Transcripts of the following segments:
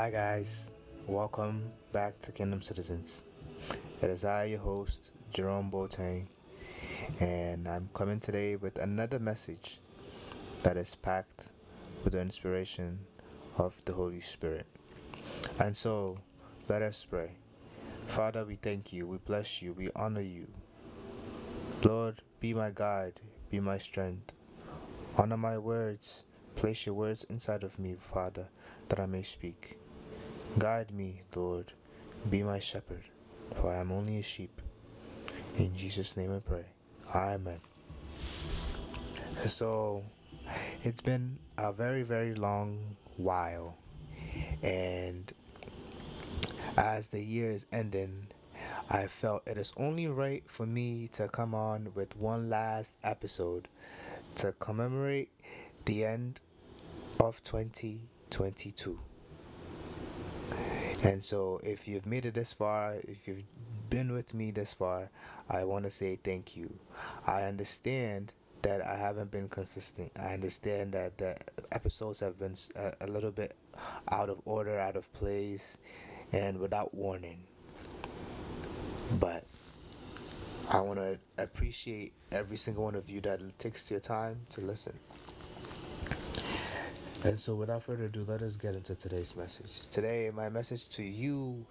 Hi, guys. Welcome back to Kingdom Citizens. It is I, your host, Jerome Boateng, and I'm coming today with another message that is packed with the inspiration of the Holy Spirit. And so, let us pray. Father, we thank you, we bless you, we honor you. Lord, be my guide, be my strength. Honor my words, place your words inside of me, Father, that I may speak. Guide me, Lord, be my shepherd, for I am only a sheep. In Jesus' name I pray. Amen. So, it's been a very, very long while, and as the year is ending, I felt it is only right for me to come on with one last episode to commemorate the end of 2022. And so, if you've made it this far, if you've been with me this far, I want to say thank you. I understand that I haven't been consistent. I understand that the episodes have been a, little bit out of order, out of place, and without warning. But I want to appreciate every single one of you that takes your time to listen. And so, without further ado, let us get into today's message. Today, my message to you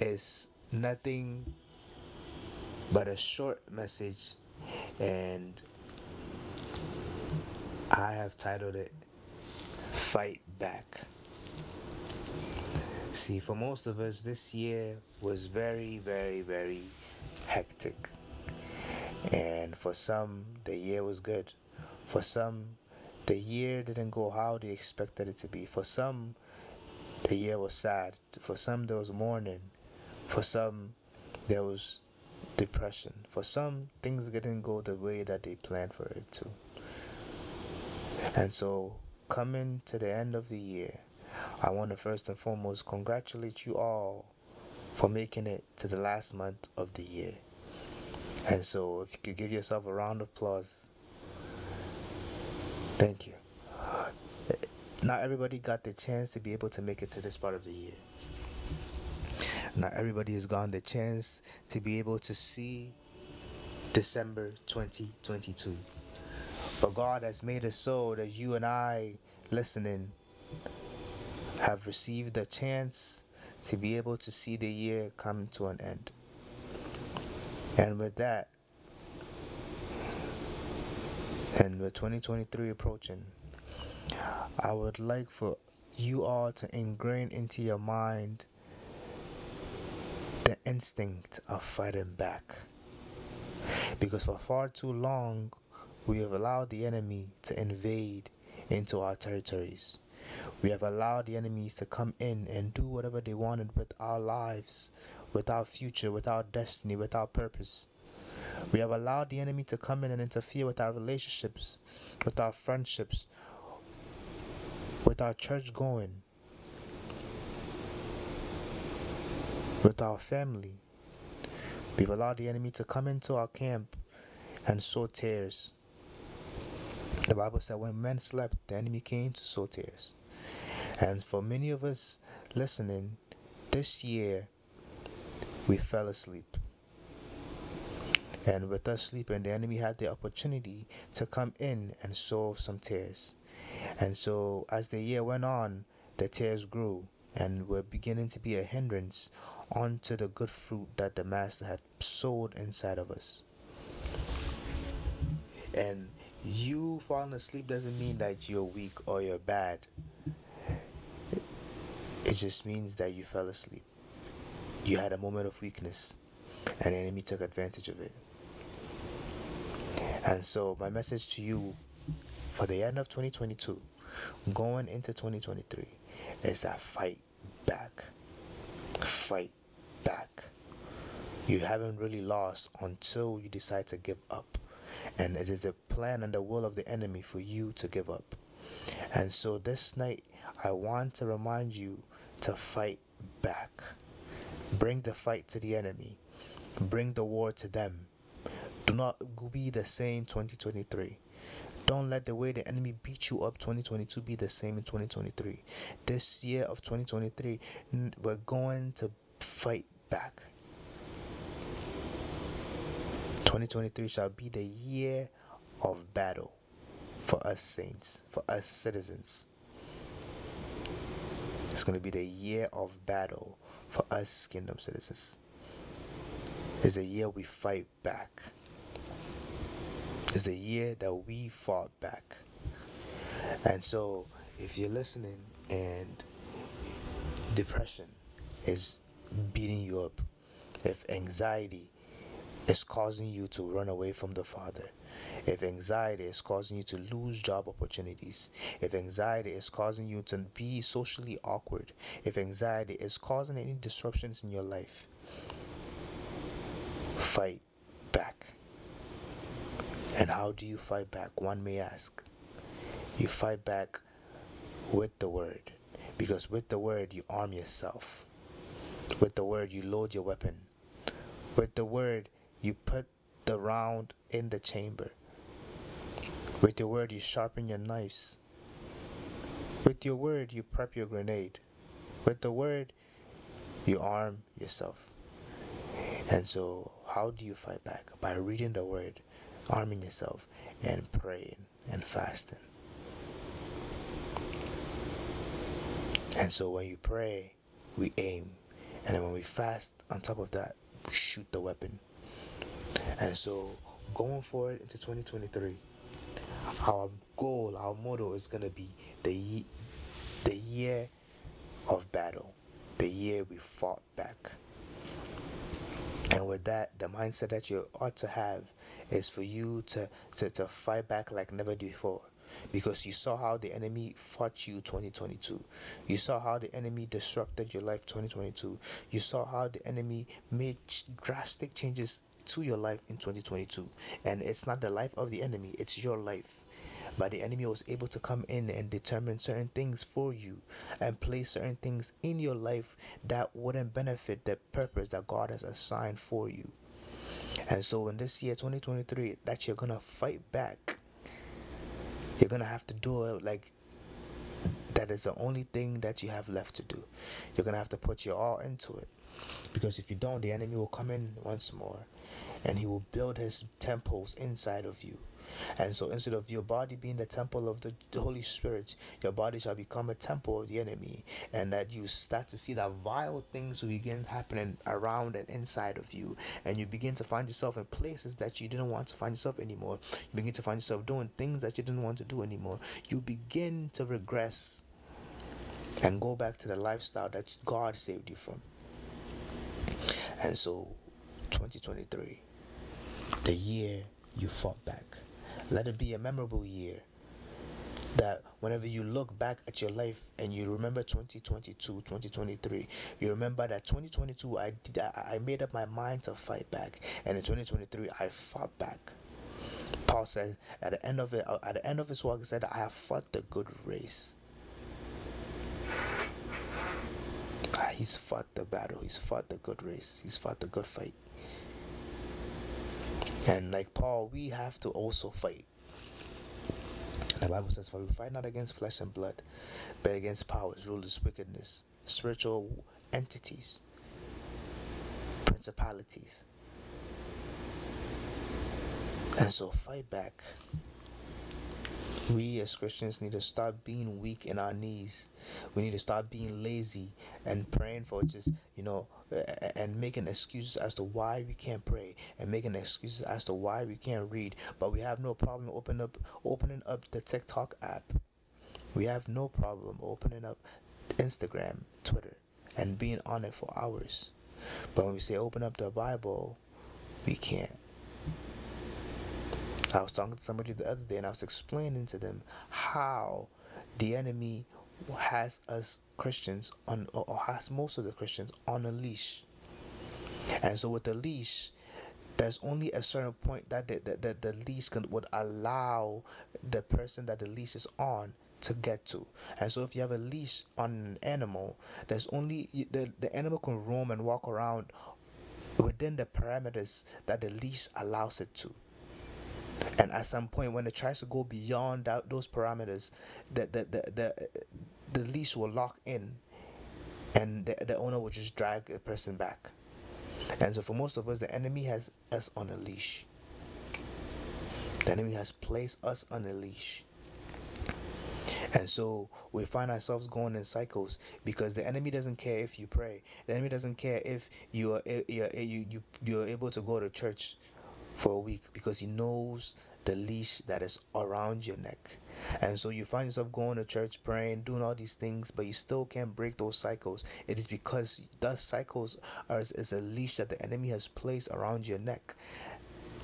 is nothing but a short message, and I have titled it Fight Back. See, for most of us, this year was very, very, very hectic. And for some, the year was good. For some, the year didn't go how they expected it to be. For some, the year was sad. For some, there was mourning. For some, there was depression. For some, things didn't go the way that they planned for it to. And so, coming to the end of the year, I want to first and foremost congratulate you all for making it to the last month of the year. And so, if you could give yourself a round of applause Thank you. Not everybody got the chance to be able to make it to this part of the year. Not everybody has gotten the chance to be able to see December 2022. But God has made it so that you and I, listening, have received the chance to be able to see the year come to an end. And with that, and with 2023 approaching, I would like for you all to ingrain into your mind the instinct of fighting back. Because for far too long, we have allowed the enemy to invade into our territories. We have allowed the enemies to come in and do whatever they wanted with our lives, with our future, with our destiny, with our purpose. We have allowed the enemy to come in and interfere with our relationships, with our friendships, with our church going, with our family. We've allowed the enemy to come into our camp and sow tares. The Bible said when men slept, the enemy came to sow tares. And for many of us listening, this year we fell asleep. And with us sleeping, the enemy had the opportunity to come in and sow some tares. And so, as the year went on, the tares grew and were beginning to be a hindrance onto the good fruit that the Master had sowed inside of us. And you falling asleep doesn't mean that you're weak or you're bad. It just means that you fell asleep. You had a moment of weakness, and the enemy took advantage of it. And so, my message to you for the end of 2022, going into 2023, is that fight back. Fight back. You haven't really lost until you decide to give up. And it is a plan and the will of the enemy for you to give up. And so, this night, I want to remind you to fight back. Bring the fight to the enemy, bring the war to them do not be the same 2023. Don't let the way the enemy beat you up 2022 be the same in 2023. This year of 2023, we're going to fight back. 2023 shall be the year of battle for us saints, for us citizens. It's going to be the year of battle for us kingdom citizens. It's a year we fight back. It's a year that we fought back. And so, if you're listening and depression is beating you up, if anxiety is causing you to run away from the Father, if anxiety is causing you to lose job opportunities, if anxiety is causing you to be socially awkward, if anxiety is causing any disruptions in your life, fight. And how do you fight back? One may ask. You fight back with the word. Because with the word, you arm yourself. With the word, you load your weapon. With the word, you put the round in the chamber. With your word, you sharpen your knives. With your word, you prep your grenade. With the word, you arm yourself. And so, how do you fight back? By reading the word, arming yourself, and praying and fasting. And so, when you pray, we aim. And then when we fast, on top of that, we shoot the weapon. And so, going forward into 2023, our goal, our motto is going to be the, the year of battle, the year we fought back. And with that, the mindset that you ought to have is for you to, to, to fight back like never before. Because you saw how the enemy fought you 2022. You saw how the enemy disrupted your life 2022. You saw how the enemy made drastic changes to your life in 2022. And it's not the life of the enemy, it's your life. But the enemy was able to come in and determine certain things for you and place certain things in your life that wouldn't benefit the purpose that God has assigned for you. And so in this year 2023 that you're going to fight back. You're going to have to do it like that is the only thing that you have left to do. You're going to have to put your all into it. Because if you don't, the enemy will come in once more and he will build his temples inside of you. And so instead of your body being the temple of the, the, Holy Spirit, your body shall become a temple of the enemy. And that you start to see that vile things begin happening around and inside of you. And you begin to find yourself in places that you didn't want to find yourself anymore. You begin to find yourself doing things that you didn't want to do anymore. You begin to regress and go back to the lifestyle that God saved you from. And so 2023, the year you fought back. Let it be a memorable year. That whenever you look back at your life and you remember 2022, 2023, you remember that 2022 I did I made up my mind to fight back, and in 2023 I fought back. Paul said at the end of it, at the end of his walk he said, "I have fought the good race." Ah, he's fought the battle. He's fought the good race. He's fought the good fight. And like Paul, we have to also fight. The Bible says, For we fight not against flesh and blood, but against powers, rulers, wickedness, spiritual entities, principalities. And so fight back we as Christians need to stop being weak in our knees. We need to stop being lazy and praying for just, you know, and making excuses as to why we can't pray and making excuses as to why we can't read. But we have no problem opening up opening up the TikTok app. We have no problem opening up Instagram, Twitter, and being on it for hours. But when we say open up the Bible, we can't. I was talking to somebody the other day and I was explaining to them how the enemy has us Christians on or has most of the Christians on a leash. And so with the leash, there's only a certain point that the, the, the leash can, would allow the person that the leash is on to get to. And so if you have a leash on an animal, there's only the, the animal can roam and walk around within the parameters that the leash allows it to. And at some point, when it tries to go beyond that, those parameters, the, the, the, the, the leash will lock in and the, the owner will just drag the person back. And so, for most of us, the enemy has us on a leash. The enemy has placed us on a leash. And so we find ourselves going in cycles because the enemy doesn't care if you pray. The enemy doesn't care if you are you you you're able to go to church for a week because he knows the leash that is around your neck. And so you find yourself going to church, praying, doing all these things, but you still can't break those cycles. It is because those cycles are is a leash that the enemy has placed around your neck.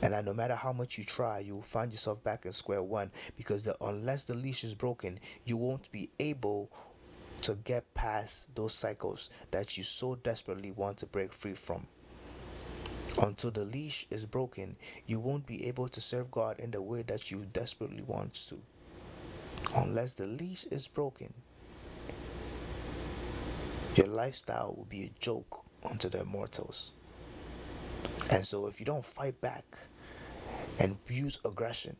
And that no matter how much you try, you will find yourself back in square one because the, unless the leash is broken, you won't be able to get past those cycles that you so desperately want to break free from. Until the leash is broken, you won't be able to serve God in the way that you desperately want to. Unless the leash is broken, your lifestyle will be a joke unto the immortals. And so, if you don't fight back and use aggression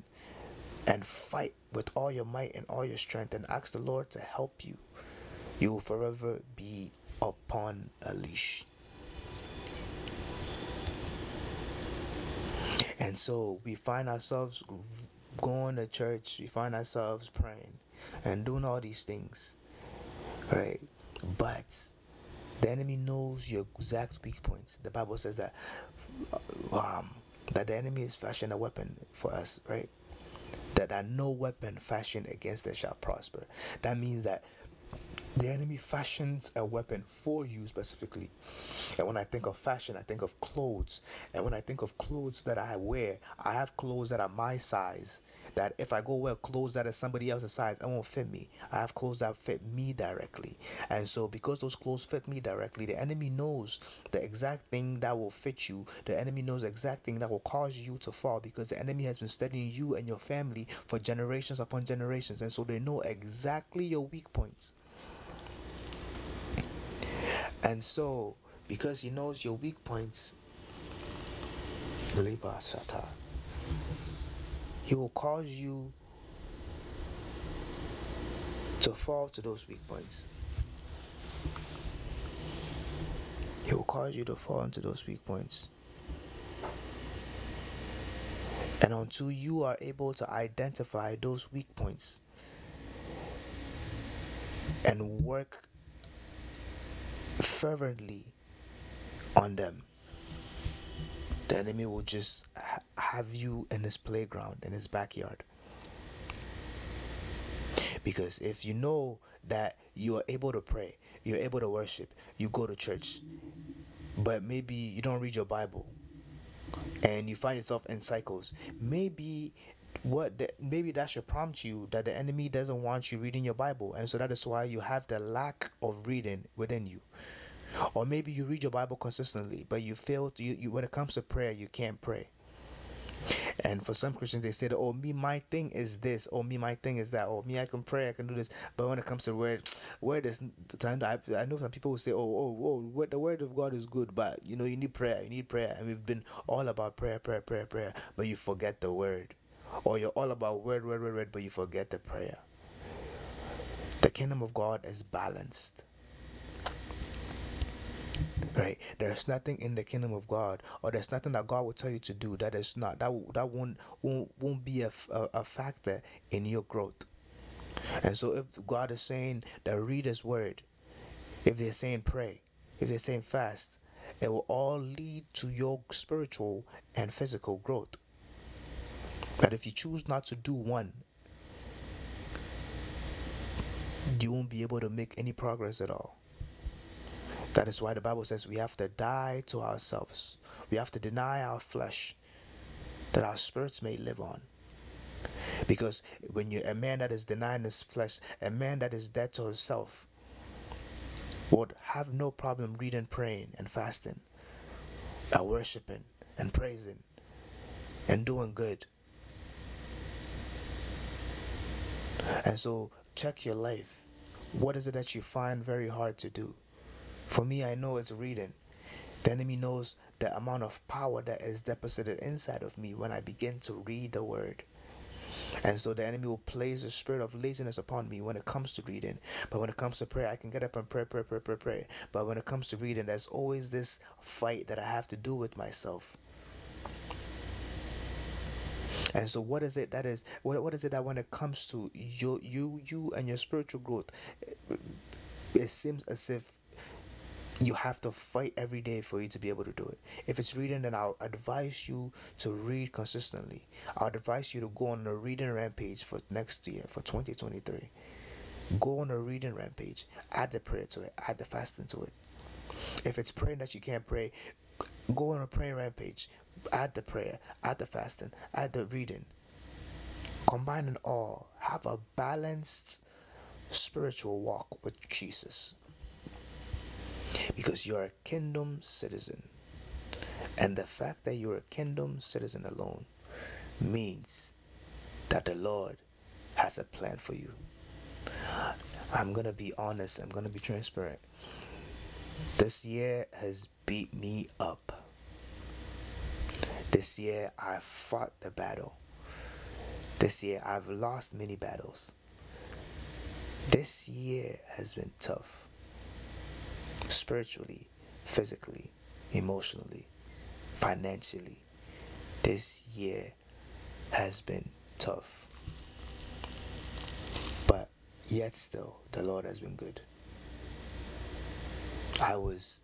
and fight with all your might and all your strength and ask the Lord to help you, you will forever be upon a leash. And so we find ourselves going to church, we find ourselves praying and doing all these things, right? But the enemy knows your exact weak points. The Bible says that um, that the enemy is fashioning a weapon for us, right? That, that no weapon fashioned against us shall prosper. That means that the enemy fashions a weapon for you specifically. And when I think of fashion, I think of clothes. And when I think of clothes that I wear, I have clothes that are my size. That if I go wear clothes that are somebody else's size, it won't fit me. I have clothes that fit me directly. And so, because those clothes fit me directly, the enemy knows the exact thing that will fit you. The enemy knows the exact thing that will cause you to fall because the enemy has been studying you and your family for generations upon generations. And so, they know exactly your weak points. And so, because he knows your weak points, he will cause you to fall to those weak points. He will cause you to fall into those weak points. And until you are able to identify those weak points and work fervently on them, the enemy will just ha- have you in his playground, in his backyard. Because if you know that you are able to pray, you're able to worship, you go to church, but maybe you don't read your Bible and you find yourself in cycles, maybe what the, maybe that should prompt you that the enemy doesn't want you reading your Bible, and so that is why you have the lack of reading within you. Or maybe you read your Bible consistently, but you fail to, you, you when it comes to prayer, you can't pray. And for some Christians, they say oh, me, my thing is this, or me, my thing is that, or me, I can pray, I can do this. But when it comes to word, word is time. I, I know some people will say, oh, oh, oh, the word of God is good, but you know, you need prayer, you need prayer. And we've been all about prayer, prayer, prayer, prayer, but you forget the word. Or you're all about word, word, word, word, but you forget the prayer. The kingdom of God is balanced. Right? There's nothing in the kingdom of god or there's nothing that god will tell you to do that is not that that won't won't, won't be a, a, a factor in your growth. And so if god is saying that read his word if they're saying pray if they're saying fast it will all lead to your spiritual and physical growth but if you choose not to do one you won't be able to make any progress at all that is why the Bible says we have to die to ourselves. We have to deny our flesh that our spirits may live on. Because when you're a man that is denying his flesh, a man that is dead to himself, would have no problem reading, praying, and fasting, and worshiping, and praising, and doing good. And so, check your life. What is it that you find very hard to do? For me, I know it's reading. The enemy knows the amount of power that is deposited inside of me when I begin to read the word. And so the enemy will place a spirit of laziness upon me when it comes to reading. But when it comes to prayer, I can get up and pray, pray, pray, pray, pray. But when it comes to reading, there's always this fight that I have to do with myself. And so, what is it that is what, what is it that when it comes to you, you, you, and your spiritual growth, eh, it seems as if you have to fight every day for you to be able to do it. If it's reading, then I'll advise you to read consistently. I'll advise you to go on a reading rampage for next year, for 2023. Go on a reading rampage. Add the prayer to it. Add the fasting to it. If it's praying that you can't pray, go on a prayer rampage. Add the prayer, add the fasting, add the reading. Combine it all. Have a balanced spiritual walk with Jesus because you're a kingdom citizen. And the fact that you're a kingdom citizen alone means that the Lord has a plan for you. I'm going to be honest, I'm going to be transparent. This year has beat me up. This year I've fought the battle. This year I've lost many battles. This year has been tough spiritually, physically, emotionally, financially. This year has been tough. But yet still, the Lord has been good. I was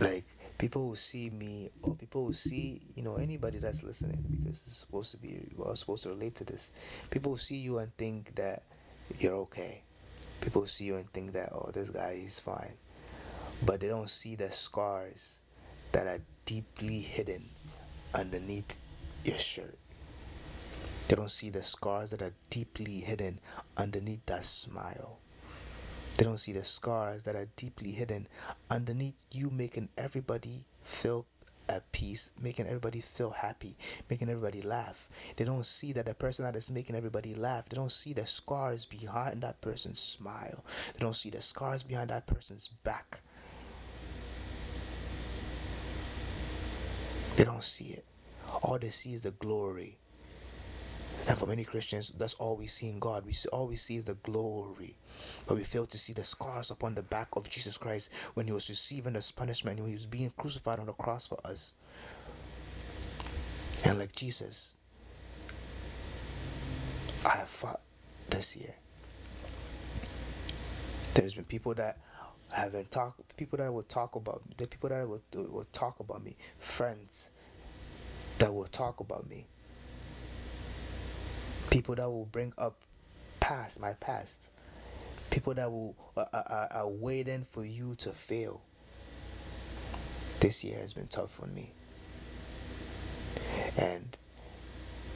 like people will see me or people will see you know anybody that's listening because it's supposed to be we're supposed to relate to this. People will see you and think that you're okay. People will see you and think that oh this guy is fine. But they don't see the scars that are deeply hidden underneath your shirt. They don't see the scars that are deeply hidden underneath that smile they don't see the scars that are deeply hidden underneath you making everybody feel at peace, making everybody feel happy, making everybody laugh. They don't see that the person that is making everybody laugh, they don't see the scars behind that person's smile. They don't see the scars behind that person's back. They don't see it. All they see is the glory. And for many Christians, that's all we see in God. We see, all we see is the glory. But we fail to see the scars upon the back of Jesus Christ when he was receiving his punishment, when he was being crucified on the cross for us. And like Jesus, I have fought this year. There's been people that have been talk, people that will talk about the people that will, will talk about me, friends that will talk about me people that will bring up past my past. People that will uh, uh, are waiting for you to fail. This year has been tough for me. And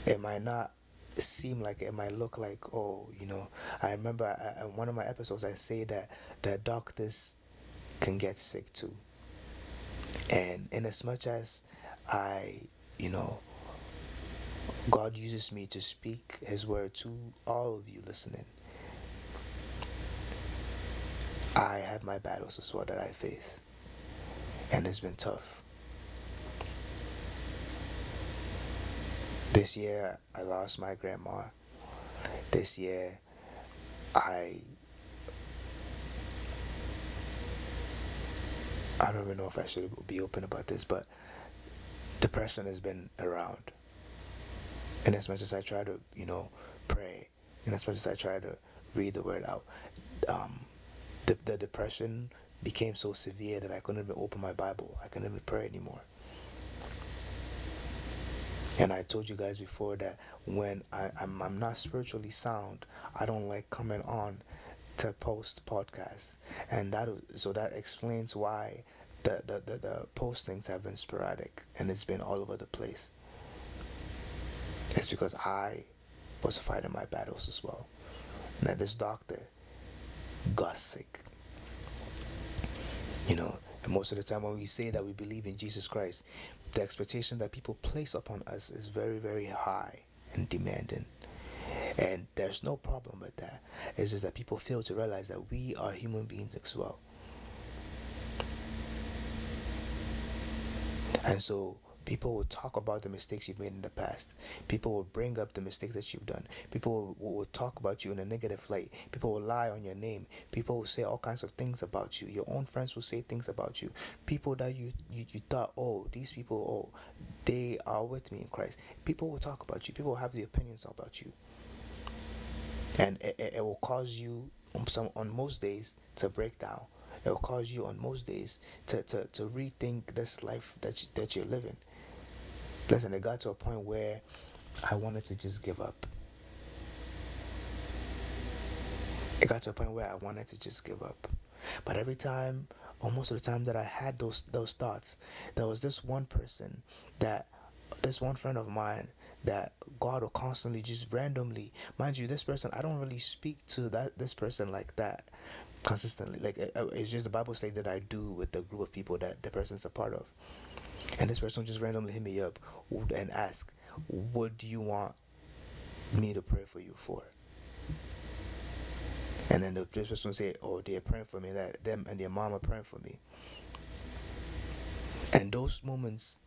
it might not seem like it might look like oh you know i remember in one of my episodes i say that that doctors can get sick too. And in as much as i you know God uses me to speak His word to all of you listening. I have my battles as well that I face, and it's been tough. This year, I lost my grandma. This year, I I don't even know if I should be open about this, but depression has been around. And as much as I try to, you know, pray, and as much as I try to read the word out, um, the, the depression became so severe that I couldn't even open my Bible. I couldn't even pray anymore. And I told you guys before that when I, I'm, I'm not spiritually sound, I don't like coming on to post podcasts. And that so that explains why the, the, the, the postings have been sporadic and it's been all over the place. It's because I was fighting my battles as well. Now this doctor got sick. You know, and most of the time when we say that we believe in Jesus Christ, the expectation that people place upon us is very, very high and demanding. And there's no problem with that. It's just that people fail to realize that we are human beings as well. And so people will talk about the mistakes you've made in the past. People will bring up the mistakes that you've done. People will, will, talk about you in a negative light. People will lie on your name. People will say all kinds of things about you. Your own friends will say things about you. People that you, you, you thought, oh, these people, oh, they are with me in Christ. People will talk about you. People will have the opinions about you. And it, it, it will cause you on some on most days to break down it will cause you on most days to, to, to rethink this life that, you, that you're living. Listen, it got to a point where I wanted to just give up. It got to a point where I wanted to just give up. But every time, or most of the time that I had those those thoughts, there was this one person that this one friend of mine that God will constantly just randomly, mind you, this person I don't really speak to that this person like that consistently. Like it's just the Bible say that I do with the group of people that the person's a part of. And this person just randomly hit me up and ask, "What do you want me to pray for you for?" And then the this person say, "Oh, they're praying for me. That them and their mom are praying for me." And those moments,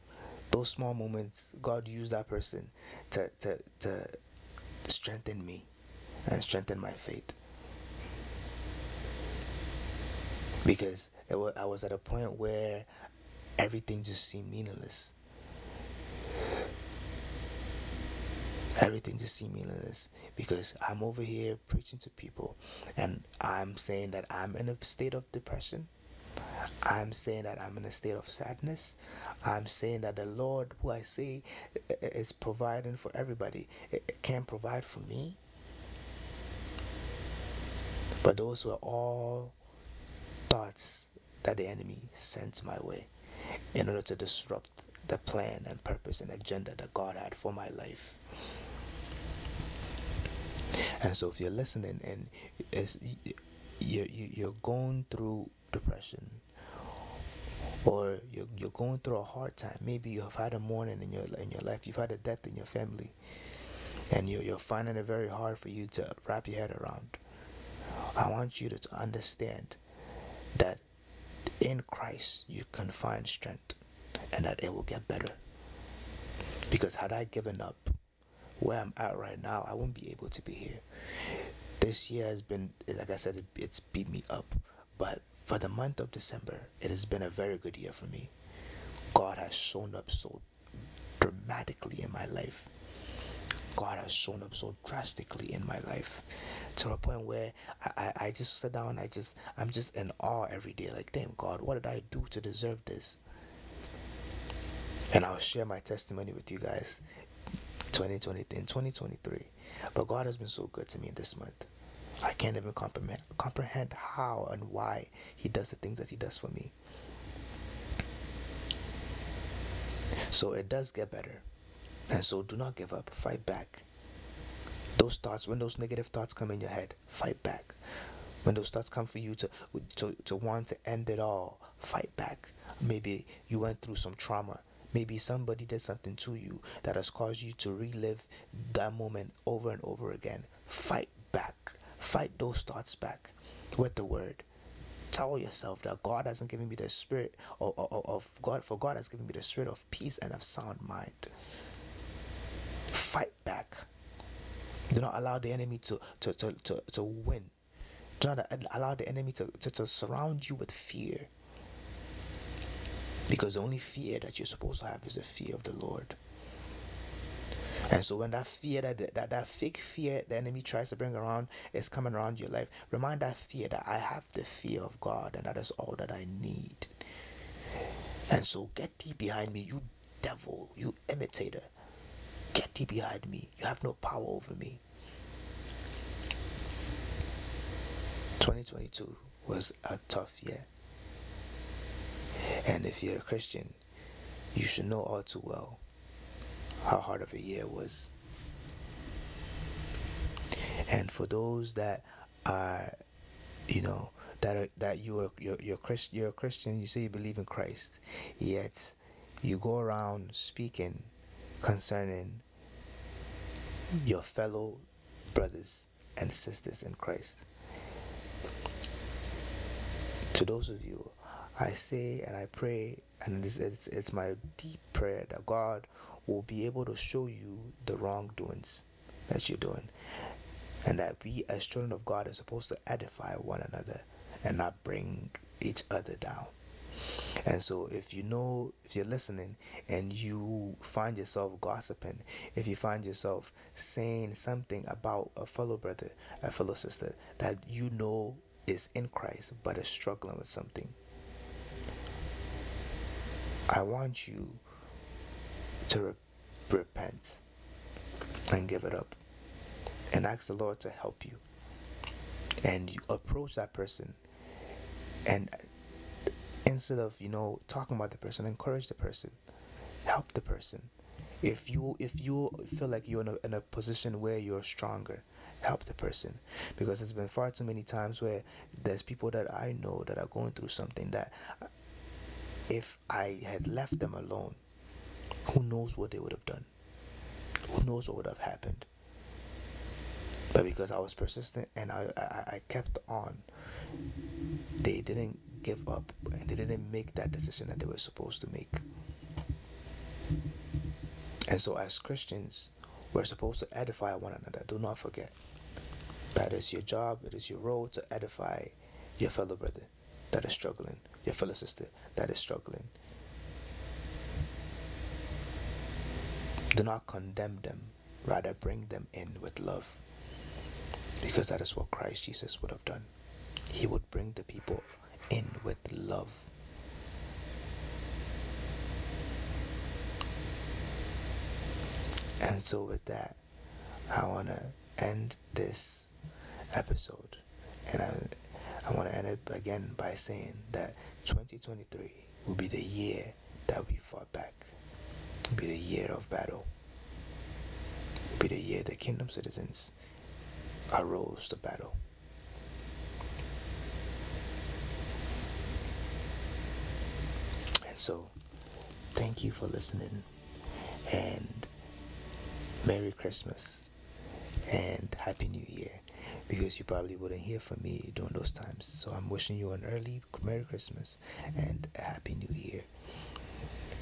those small moments, God used that person to to to strengthen me and strengthen my faith. because was, I was at a point where everything just seemed meaningless. Everything just seemed meaningless because I'm over here preaching to people and I'm saying that I'm in a state of depression. I'm saying that I'm in a state of sadness. I'm saying that the Lord, who I say is providing for everybody, can't provide for me. But those were all thoughts that the enemy sent my way in order to disrupt the plan and purpose and agenda that God had for my life. And so, if you're listening and you're, you're going through depression or you're, you're going through a hard time, maybe you have had a mourning in your in your life, you've had a death in your family, and you're, you're finding it very hard for you to wrap your head around. I want you to understand that in Christ you can find strength and that it will get better. Because had I given up where I'm at right now, I wouldn't be able to be here. This year has been, like I said, it's beat me up. But for the month of December, it has been a very good year for me. God has shown up so dramatically in my life. God has shown up so drastically in my life to a point where I, I, I just sit down, I just I'm just in awe every day. Like, damn God, what did I do to deserve this? And I'll share my testimony with you guys 2020 in 2023. But God has been so good to me this month. I can't even comprehend comprehend how and why He does the things that He does for me. So it does get better. And so do not give up. Fight back. Those thoughts, when those negative thoughts come in your head, fight back. When those thoughts come for you to, to, to want to end it all, fight back. Maybe you went through some trauma. Maybe somebody did something to you that has caused you to relive that moment over and over again. Fight back. Fight those thoughts back with the word tell yourself that God hasn't given me the spirit of, of, of, God, for God has given me the spirit of peace and of sound mind. Fight back. Do not allow the enemy to, to, to, to, to win. Do not allow the enemy to, to, to surround you with fear. Because the only fear that you're supposed to have is the fear of the Lord. And so when that fear, that, that that fake fear the enemy tries to bring around is coming around your life, remind that fear that I have the fear of God and that is all that I need. And so get thee behind me, you devil, you imitator. Get thee behind me. You have no power over me. 2022 was a tough year. And if you're a Christian, you should know all too well how hard of a year it was. And for those that are, you know, that are, that you are you're, you're, Christ, you're a Christian, you say you believe in Christ, yet you go around speaking concerning your fellow brothers and sisters in Christ. To those of you, I say and I pray, and it's, it's, it's my deep prayer that God will be able to show you the wrongdoings that you're doing, and that we, as children of God, are supposed to edify one another and not bring each other down. And so, if you know, if you're listening and you find yourself gossiping, if you find yourself saying something about a fellow brother, a fellow sister that you know is in Christ but is struggling with something, I want you to re- repent and give it up and ask the Lord to help you. And you approach that person and instead of you know talking about the person encourage the person help the person. If you if you feel like you're in a, in a position where you're stronger help the person. Because there's been far too many times where there's people that i know that are going through something that if i had left them alone who knows what they would have done? Who knows what would have happened? But because i was persistent and i i, I kept on they didn't give up and they didn't make that decision that they were supposed to make. And so, as Christians, we're supposed to edify one another. Do not forget that is your job, it is your role to edify your fellow brother that is struggling, your fellow sister that is struggling. Do not condemn them, rather, bring them in with love. Because that is what Christ Jesus would have done. He would bring the people in with love. And so, with that, I want to end this episode. And I, I want to end it again by saying that 2023 will be the year that we fought back, will be the year of battle, will be the year the kingdom citizens arose to battle. So, thank you for listening and Merry Christmas and Happy New Year because you probably wouldn't hear from me during those times. So, I'm wishing you an early Merry Christmas and a Happy New Year.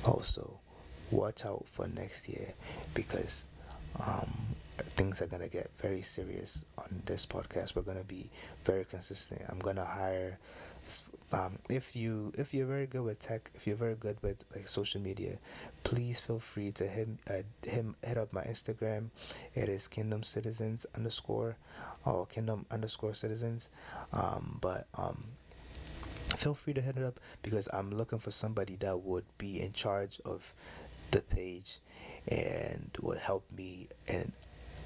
Also, watch out for next year because um, things are going to get very serious on this podcast. We're going to be very consistent. I'm going to hire um, if you if you're very good with tech if you're very good with like social media please feel free to hit uh, him hit up my instagram. It is kingdom citizens underscore or kingdom underscore citizens. Um, but um, feel free to hit it up because i'm looking for somebody that would be in charge of the page and would help me and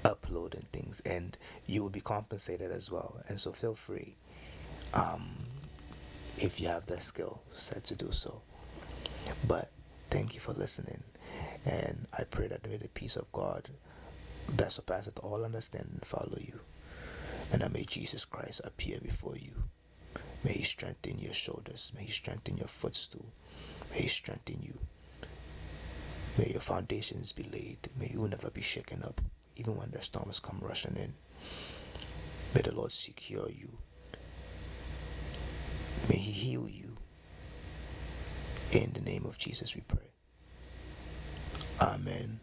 uploading things and you will be compensated as well. And so feel free. Um, if you have the skill set to do so. But thank you for listening, and I pray that may the peace of God that surpasseth all understanding follow you, and that may Jesus Christ appear before you. May He strengthen your shoulders, may He strengthen your footstool, may He strengthen you. May your foundations be laid, may you never be shaken up, even when the storms come rushing in. May the Lord secure you May He heal you. In the name of Jesus, we pray. Amen.